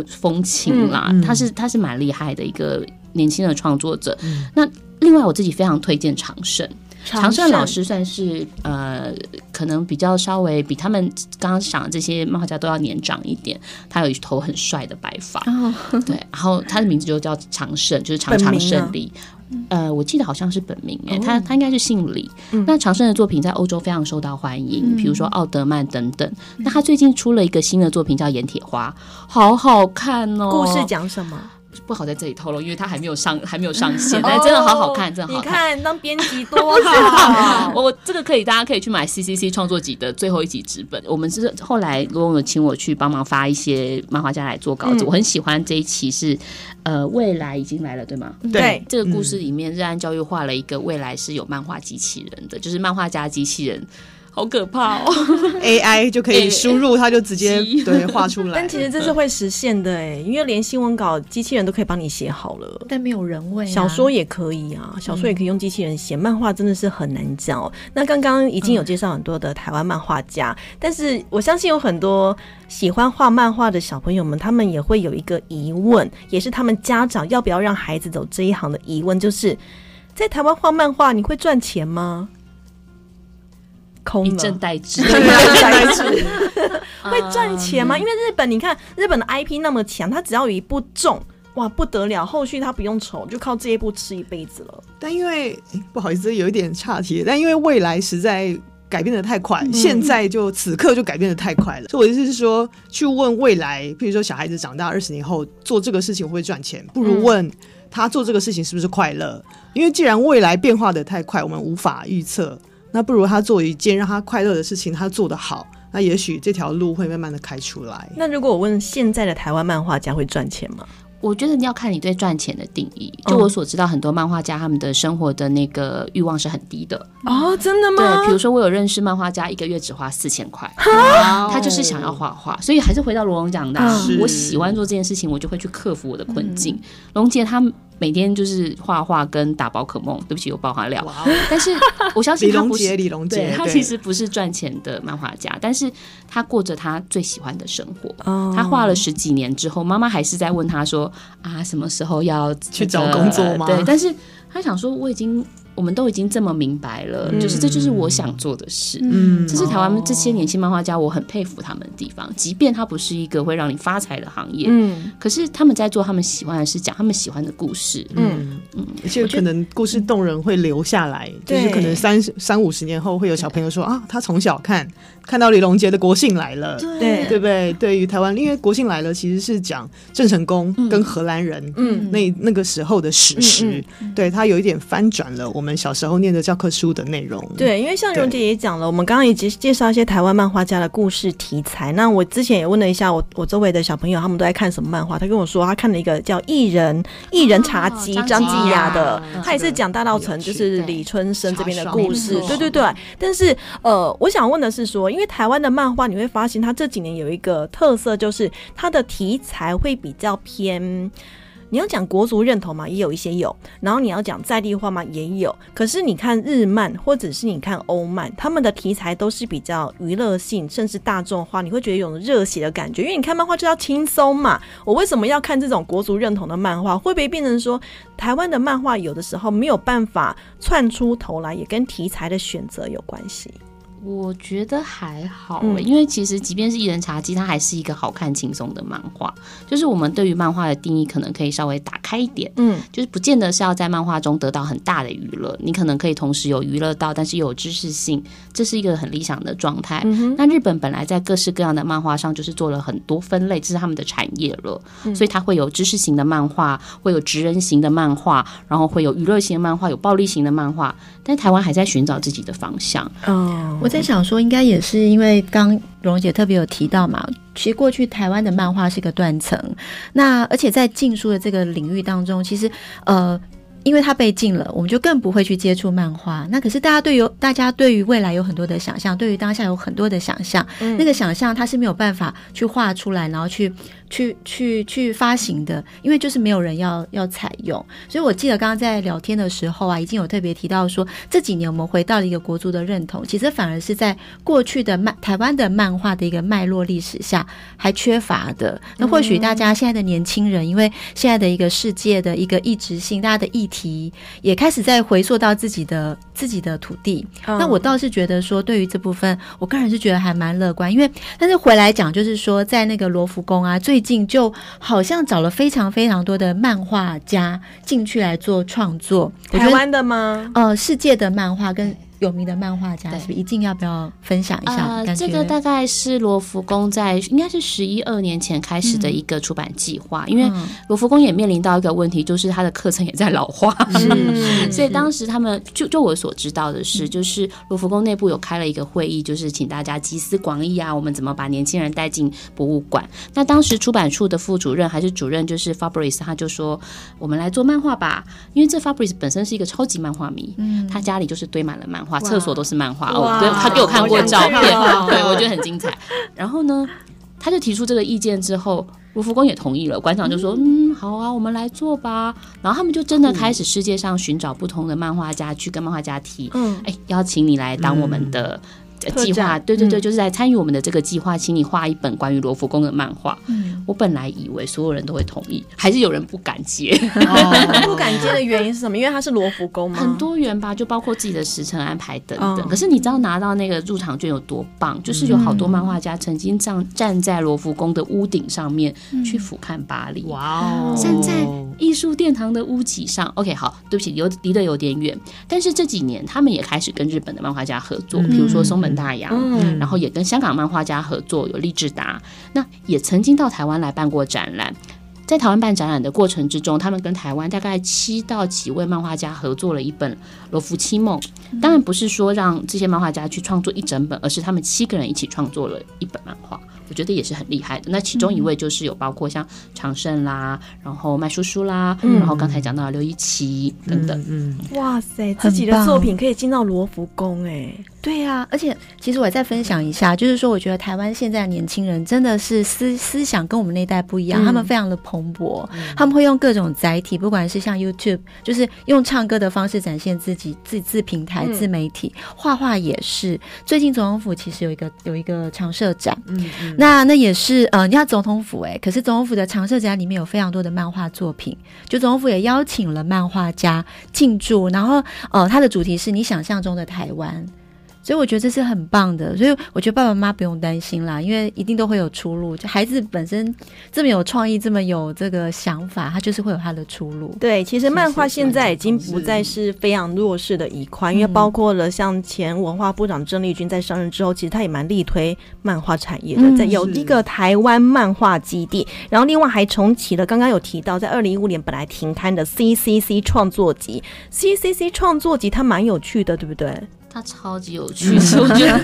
风情啦。她是她是蛮厉害的一个。年轻的创作者。嗯、那另外我自己非常推荐常胜。常胜老师算是呃，可能比较稍微比他们刚刚想的这些漫画家都要年长一点。他有一头很帅的白发，哦、对，然后他的名字就叫常胜，就是常常胜利。呃，我记得好像是本名哎、欸，他他应该是姓李。嗯、那常胜的作品在欧洲非常受到欢迎，比如说奥德曼等等。嗯、那他最近出了一个新的作品叫《盐铁花》，好好看哦。故事讲什么？不好在这里透露，因为它还没有上，[laughs] 还没有上线。但真的好好看，真的好看。你看当编辑多 [laughs] 好，我这个可以，大家可以去买 CCC 创作集的最后一集纸本。我们是后来罗总有请我去帮忙发一些漫画家来做稿子，嗯、我很喜欢这一期是呃未来已经来了，对吗？对，这个故事里面，日安教育画了一个未来是有漫画机器人的，就是漫画家机器人。好可怕哦！AI 就可以输入，它就直接对画出来。但其实这是会实现的哎，因为连新闻稿机器人都可以帮你写好了，但没有人味。小说也可以啊，小说也可以用机器人写，漫画真的是很难讲哦。那刚刚已经有介绍很多的台湾漫画家，但是我相信有很多喜欢画漫画的小朋友们，他们也会有一个疑问，也是他们家长要不要让孩子走这一行的疑问，就是在台湾画漫画，你会赚钱吗？一阵呆滞，[laughs] 会赚钱吗？因为日本，你看日本的 IP 那么强，它只要有一部中，哇，不得了，后续他不用愁，就靠这一步吃一辈子了。但因为不好意思，有一点岔题，但因为未来实在改变的太快，嗯、现在就此刻就改变的太快了。所以我的意思是说，去问未来，譬如说小孩子长大二十年后做这个事情会不会赚钱，不如问他做这个事情是不是快乐？因为既然未来变化的太快，我们无法预测。那不如他做一件让他快乐的事情，他做得好，那也许这条路会慢慢的开出来。那如果我问现在的台湾漫画家会赚钱吗？我觉得你要看你对赚钱的定义。就我所知道，很多漫画家他们的生活的那个欲望是很低的。哦，真的吗？对，比如说我有认识漫画家，一个月只花四千块，[laughs] 他就是想要画画。所以还是回到罗龙讲的，嗯、我喜欢做这件事情，我就会去克服我的困境。龙杰、嗯、他。每天就是画画跟打宝可梦，对不起，有爆花料。但是我相信他不是，李龙杰，对，他其实不是赚钱的漫画家，但是他过着他最喜欢的生活。Oh. 他画了十几年之后，妈妈还是在问他说：“啊，什么时候要、这个、去找工作吗？”对，但是他想说：“我已经。”我们都已经这么明白了，嗯、就是这就是我想做的事。嗯，这是台湾这些年轻漫画家，我很佩服他们的地方。即便它不是一个会让你发财的行业，嗯，可是他们在做他们喜欢的事，讲他们喜欢的故事。嗯。嗯，而且可能故事动人会留下来，就是可能三三五十年后会有小朋友说啊，他从小看看到李龙杰的《国姓来了》，对对不对？对于台湾，因为《国姓来了》其实是讲郑成功跟荷兰人，嗯，那那个时候的史实，对他有一点翻转了我。们小时候念的教科书的内容，对，因为像荣姐也讲了，我们刚刚也介介绍一些台湾漫画家的故事题材。那我之前也问了一下我我周围的小朋友，他们都在看什么漫画？他跟我说，他看了一个叫《艺人 [laughs] 艺人茶几》张继雅的，他也是讲大稻城，就是李春生这边的故事。对对对，但是呃，我想问的是说，因为台湾的漫画，你会发现它这几年有一个特色，就是它的题材会比较偏。你要讲国族认同嘛，也有一些有；然后你要讲在地化嘛，也有。可是你看日漫，或者是你看欧漫，他们的题材都是比较娱乐性，甚至大众化，你会觉得有种热血的感觉。因为你看漫画就要轻松嘛。我为什么要看这种国族认同的漫画？会不会变成说，台湾的漫画有的时候没有办法窜出头来，也跟题材的选择有关系？我觉得还好，嗯、因为其实即便是一人茶几，它还是一个好看轻松的漫画。就是我们对于漫画的定义，可能可以稍微打开一点，嗯，就是不见得是要在漫画中得到很大的娱乐，你可能可以同时有娱乐到，但是又有知识性，这是一个很理想的状态。嗯、哼那日本本来在各式各样的漫画上，就是做了很多分类，这是他们的产业了，嗯、所以它会有知识型的漫画，会有职人型的漫画，然后会有娱乐型的漫画，有暴力型的漫画。但台湾还在寻找自己的方向。哦，我在想说，应该也是因为刚蓉姐特别有提到嘛，其实过去台湾的漫画是一个断层，那而且在禁书的这个领域当中，其实呃。因为它被禁了，我们就更不会去接触漫画。那可是大家对于大家对于未来有很多的想象，对于当下有很多的想象，嗯、那个想象它是没有办法去画出来，然后去。去去去发行的，因为就是没有人要要采用，所以我记得刚刚在聊天的时候啊，已经有特别提到说，这几年我们回到了一个国族的认同，其实反而是在过去的漫台湾的漫画的一个脉络历史下还缺乏的。那或许大家现在的年轻人，因为现在的一个世界的一个一直性，大家的议题也开始在回溯到自己的自己的土地。那我倒是觉得说，对于这部分，我个人是觉得还蛮乐观，因为但是回来讲，就是说在那个罗浮宫啊，最近就好像找了非常非常多的漫画家进去来做创作，台湾的吗？呃，世界的漫画跟。有名的漫画家是不是？一定要不要分享一下？呃，这个大概是罗浮宫在应该是十一二年前开始的一个出版计划，嗯、因为罗浮宫也面临到一个问题，就是它的课程也在老化，嗯、[laughs] 所以当时他们就就我所知道的是，就是罗浮宫内部有开了一个会议，就是请大家集思广益啊，我们怎么把年轻人带进博物馆？那当时出版处的副主任还是主任，就是 Fabrice，他就说我们来做漫画吧，因为这 Fabrice 本身是一个超级漫画迷，嗯，他家里就是堆满了漫画。厕所都是漫画哦，对，他给我看过照片，[laughs] 对，我觉得很精彩。然后呢，他就提出这个意见之后，卢浮宫也同意了。馆长就说：“嗯，好啊，我们来做吧。”然后他们就真的开始世界上寻找不同的漫画家，去跟漫画家提，嗯，哎，邀请你来当我们的。计划对对对，就是来参与我们的这个计划，请你画一本关于罗浮宫的漫画。嗯，我本来以为所有人都会同意，还是有人不敢接。哦、[laughs] 不敢接的原因是什么？因为它是罗浮宫吗？很多元吧，就包括自己的时程安排等等。哦、可是你知道拿到那个入场券有多棒？就是有好多漫画家曾经站站在罗浮宫的屋顶上面去俯瞰巴黎。哇哦！站在艺术殿堂的屋脊上。OK，好，对不起，有离得有点远。但是这几年他们也开始跟日本的漫画家合作，比如说松本。大洋，嗯，然后也跟香港漫画家合作，有励志达，那也曾经到台湾来办过展览。在台湾办展览的过程之中，他们跟台湾大概七到几位漫画家合作了一本《罗浮七梦》。当然不是说让这些漫画家去创作一整本，而是他们七个人一起创作了一本漫画。我觉得也是很厉害的。那其中一位就是有包括像长胜啦，然后麦叔叔啦，嗯、然后刚才讲到刘一奇等等。嗯，嗯哇塞，自己的作品可以进到罗浮宫哎。对呀、啊，而且其实我再分享一下，就是说我觉得台湾现在的年轻人真的是思思想跟我们那代不一样，嗯、他们非常的蓬勃，嗯、他们会用各种载体，不管是像 YouTube，就是用唱歌的方式展现自己自自平台、自媒体，画画、嗯、也是。最近总统府其实有一个有一个常设展。嗯嗯那那也是呃，你看总统府哎，可是总统府的常设展里面有非常多的漫画作品，就总统府也邀请了漫画家进驻，然后呃，它的主题是你想象中的台湾。所以我觉得这是很棒的，所以我觉得爸爸妈妈不用担心啦，因为一定都会有出路。就孩子本身这么有创意，这么有这个想法，他就是会有他的出路。对，其实漫画现在已经不再是非常弱势的一块，因为包括了像前文化部长郑丽君在上任之后，其实他也蛮力推漫画产业的，在有一个台湾漫画基地，然后另外还重启了刚刚有提到在二零一五年本来停刊的 CCC 创作集，CCC 创作集它蛮有趣的，对不对？它超级有趣，是我觉得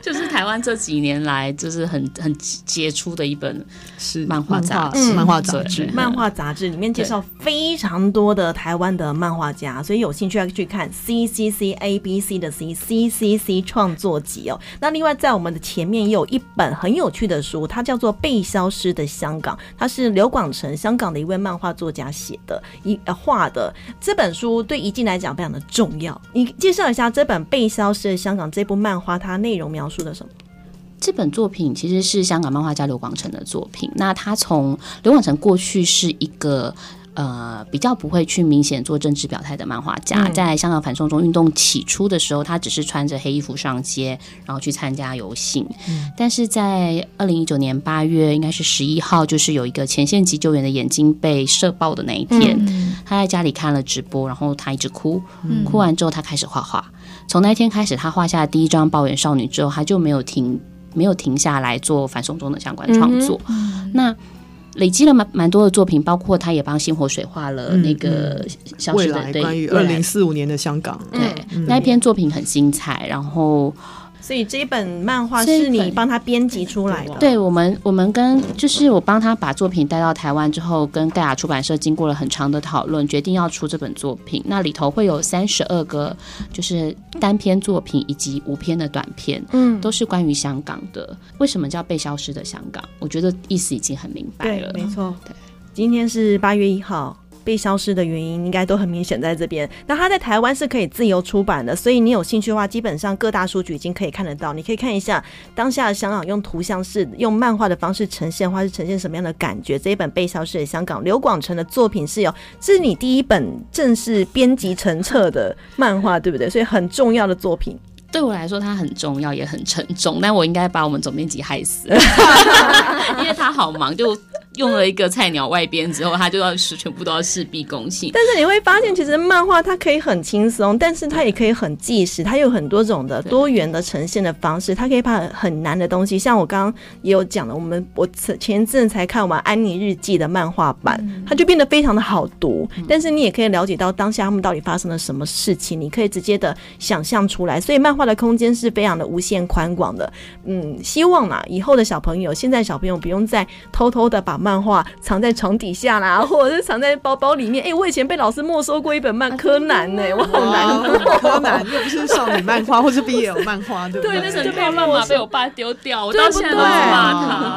就是台湾这几年来就是很很杰出的一本是漫画杂志，漫画杂志，漫画杂志里面介绍非常多的台湾的漫画家，所以有兴趣要去看 C C C A B C 的 C C C C 创作集哦。那另外在我们的前面也有一本很有趣的书，它叫做《被消失的香港》，它是刘广成香港的一位漫画作家写的，一呃画的这本书对怡静来讲非常的重要。你介绍一下这本被。被消失的香港这部漫画，它内容描述的什么？这本作品其实是香港漫画家刘广成的作品。那他从刘广成过去是一个。呃，比较不会去明显做政治表态的漫画家，在香港反送中运动起初的时候，他只是穿着黑衣服上街，然后去参加游行。嗯、但是在二零一九年八月，应该是十一号，就是有一个前线急救员的眼睛被射爆的那一天，嗯、他在家里看了直播，然后他一直哭，嗯、哭完之后他开始画画。从那一天开始，他画下第一张抱怨少女之后，他就没有停，没有停下来做反送中的相关创作。嗯、那累积了蛮蛮多的作品，包括他也帮星火水画了那个消失的、嗯嗯、未来关于二零四五年的香港，对，嗯、那一篇作品很精彩。然后所以这一本漫画是你帮他编辑出来的。对，我们我们跟就是我帮他把作品带到台湾之后，跟盖亚出版社经过了很长的讨论，决定要出这本作品。那里头会有三十二个就是单篇作品以及五篇的短篇，嗯，都是关于香港的。为什么叫被消失的香港？我觉得意思已经很明白了。对，没错。对，今天是八月一号。被消失的原因应该都很明显，在这边。那它在台湾是可以自由出版的，所以你有兴趣的话，基本上各大书局已经可以看得到。你可以看一下当下的香港用图像式、用漫画的方式呈现，或是呈现什么样的感觉。这一本《被消失的香港》，刘广成的作品是有，这是你第一本正式编辑成册的漫画，对不对？所以很重要的作品。对我来说，它很重要，也很沉重。但我应该把我们总编辑害死，[laughs] 因为他好忙，就。用了一个菜鸟外编之后，他就要是全部都要事必躬信。但是你会发现，其实漫画它可以很轻松，但是它也可以很纪实，它有很多种的多元的呈现的方式。它可以把很难的东西，像我刚刚也有讲的，我们我前一阵才看完《安妮日记》的漫画版，它就变得非常的好读。但是你也可以了解到当下他们到底发生了什么事情，你可以直接的想象出来。所以漫画的空间是非常的无限宽广的。嗯，希望啦，以后的小朋友，现在小朋友不用再偷偷的把漫画藏在床底下啦，[laughs] 或者是藏在包包里面。哎、欸，我以前被老师没收过一本漫柯南呢、欸，我好难过。[laughs] 柯南又不是少女漫画，或是 BL [laughs] 漫画，对不对？对，那时候就被乱码被我爸丢掉，我到现在都骂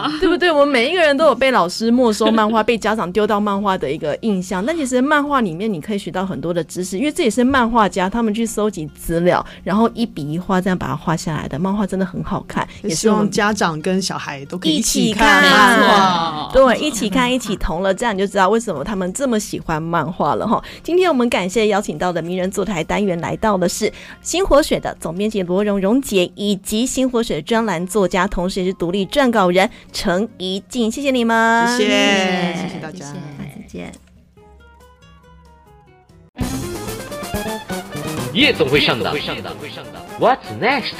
他，对不对？我们每一个人都有被老师没收漫画、被家长丢到漫画的一个印象。但其实漫画里面你可以学到很多的知识，因为这也是漫画家他们去搜集资料，然后一笔一画这样把它画下来的漫画，真的很好看。也希望家长跟小孩都可以一起看漫画，对，一起看。一起同了，这样你就知道为什么他们这么喜欢漫画了哈。今天我们感谢邀请到的名人坐台单元来到的是新火水的总编辑罗荣荣姐，以及新火水的专栏作家，同时也是独立撰稿人陈怡静。谢谢你们，谢谢，谢谢大家，下次见。夜总会上当，What's next？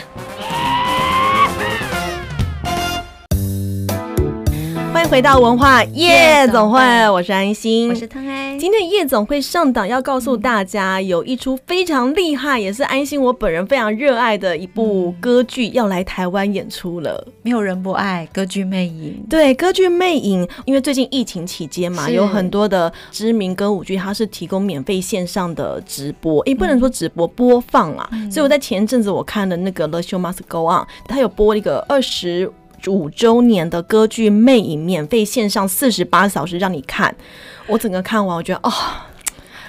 欢迎回到文化夜总会，我是安心，我是汤安。今天夜总会上档要告诉大家，有一出非常厉害，也是安心我本人非常热爱的一部歌剧要来台湾演出了。没有人不爱歌剧魅影，对，歌剧魅影，因为最近疫情期间嘛，有很多的知名歌舞剧，它是提供免费线上的直播，也不能说直播播放啊。所以我在前阵子我看的那个《The Show Must Go On》，它有播一个二十。五周年的歌剧《魅影》免费线上四十八小时让你看，我整个看完，我觉得哦，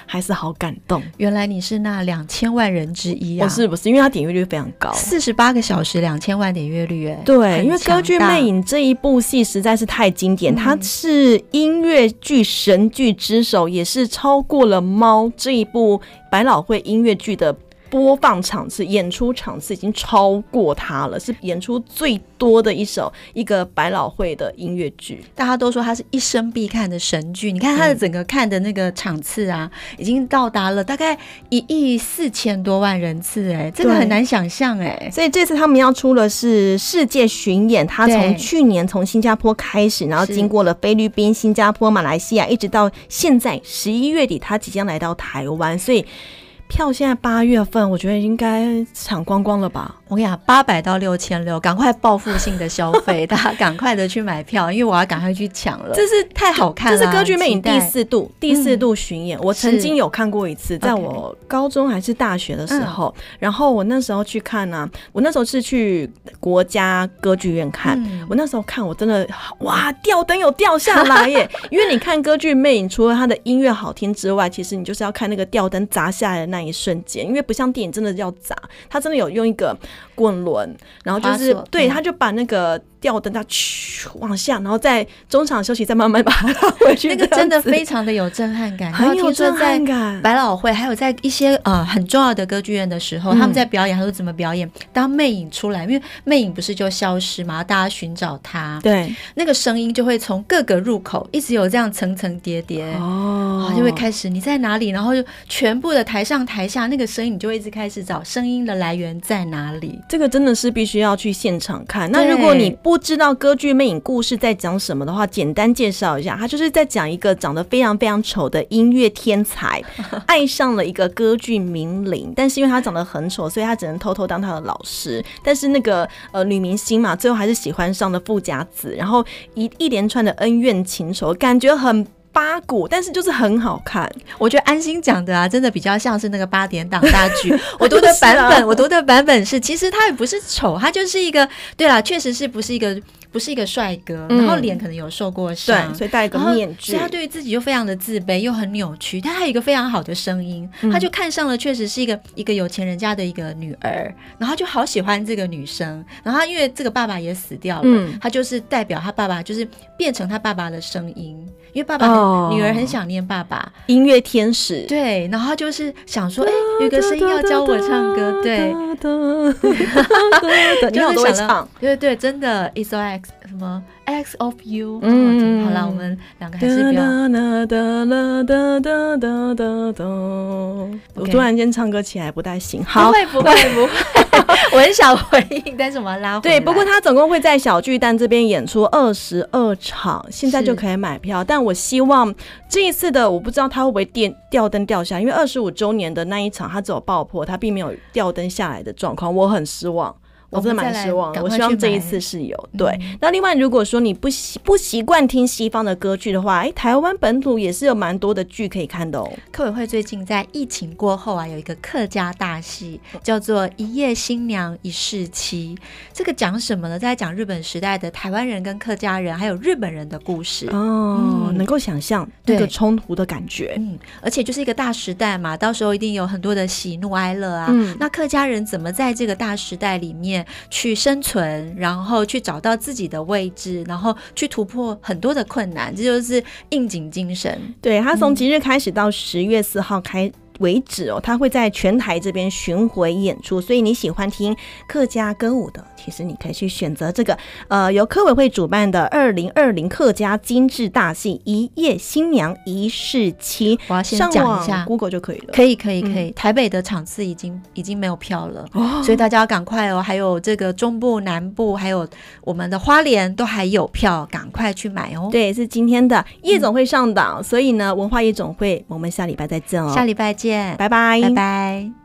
还是好感动。原来你是那两千万人之一啊！不是不是，因为它点阅率非常高，四十八个小时两千万点阅率，哎，对，因为歌剧《魅影》这一部戏实在是太经典，它是音乐剧神剧之首，也是超过了《猫》这一部百老汇音乐剧的。播放场次、演出场次已经超过它了，是演出最多的一首一个百老汇的音乐剧。大家都说它是一生必看的神剧。你看它的整个看的那个场次啊，嗯、已经到达了大概一亿四千多万人次，哎，这个很难想象，哎。所以这次他们要出的是世界巡演，他从去年从新加坡开始，然后经过了菲律宾、新加坡、马来西亚，一直到现在十一月底，他即将来到台湾，所以。票现在八月份，我觉得应该抢光光了吧？我跟你讲，八百到六千六，赶快报复性的消费，[laughs] 大家赶快的去买票，因为我要赶快去抢了。这是太好看了，这是歌剧魅影第四度第四度巡演。我曾经有看过一次，在我高中还是大学的时候，然后我那时候去看呢，我那时候是去国家歌剧院看。我那时候看，我真的哇，吊灯有掉下来耶！[laughs] 因为你看歌剧魅影，除了它的音乐好听之外，其实你就是要看那个吊灯砸下来的那一瞬间，因为不像电影真的要砸，他真的有用一个滚轮，然后就是对，他就把那个。吊灯它去往下，然后在中场休息，再慢慢把 [laughs] 它拉回去。那个真的非常的有震撼感，很有震撼感。百老汇还有在一些呃很重要的歌剧院的时候，嗯、他们在表演，他说怎么表演？当魅影出来，因为魅影不是就消失嘛，大家寻找他，对，那个声音就会从各个入口一直有这样层层叠叠哦，就会开始你在哪里，然后就全部的台上上台下那个声音，你就会一直开始找声音的来源在哪里。这个真的是必须要去现场看。那如果你不不知道歌剧魅影故事在讲什么的话，简单介绍一下，他就是在讲一个长得非常非常丑的音乐天才，爱上了一个歌剧名伶，但是因为他长得很丑，所以他只能偷偷当他的老师。但是那个呃女明星嘛，最后还是喜欢上了富家子，然后一一连串的恩怨情仇，感觉很。八股，但是就是很好看。我觉得安心讲的啊，真的比较像是那个八点档大剧。[laughs] 我读的版本，啊、我读的版本是，其实他也不是丑，他就是一个，对啦，确实是不是一个。不是一个帅哥，然后脸可能有受过伤，对，所以戴一个面具，所以他对于自己又非常的自卑，又很扭曲。但他还有一个非常好的声音，嗯、他就看上了，确实是一个一个有钱人家的一个女儿，然后他就好喜欢这个女生。然后他因为这个爸爸也死掉了，嗯、他就是代表他爸爸，就是变成他爸爸的声音，因为爸爸、哦、女儿很想念爸爸，音乐天使。对，然后他就是想说，哎，有个声音要教我唱歌，对，[laughs] 你好都会唱，对对，真的 like 什么 X of You？嗯，好了，我们两个还是不要。我突然间唱歌起来不太行，好，不会不会不会，我很想回应，但是我要拉回来。对，不过他总共会在小巨蛋这边演出二十二场，现在就可以买票。但我希望这一次的，我不知道他会不会电吊灯掉下来，因为二十五周年的那一场他只有爆破，他并没有吊灯下来的状况，我很失望。我真的蛮失望的，我希望这一次是有。对，嗯、那另外如果说你不习不习惯听西方的歌剧的话，哎、欸，台湾本土也是有蛮多的剧可以看的哦。客委会最近在疫情过后啊，有一个客家大戏，叫做《一夜新娘一世妻》。这个讲什么呢？在讲日本时代的台湾人跟客家人，还有日本人的故事哦。嗯、能够想象这个冲突的感觉。嗯，而且就是一个大时代嘛，到时候一定有很多的喜怒哀乐啊。嗯，那客家人怎么在这个大时代里面？去生存，然后去找到自己的位置，然后去突破很多的困难，这就是应景精神。对，他从即日开始到十月四号开。嗯为止哦，他会在全台这边巡回演出，所以你喜欢听客家歌舞的，其实你可以去选择这个，呃，由科委会主办的二零二零客家精致大戏《一夜新娘一世妻》。我要先讲一下，Google 就可以了。可以，可以，可以。嗯、台北的场次已经已经没有票了，哦、所以大家要赶快哦。还有这个中部、南部，还有我们的花莲都还有票，赶快去买哦。对，是今天的夜总会上档，嗯、所以呢，文化夜总会，我们下礼拜再见哦。下礼拜见。拜拜，拜拜。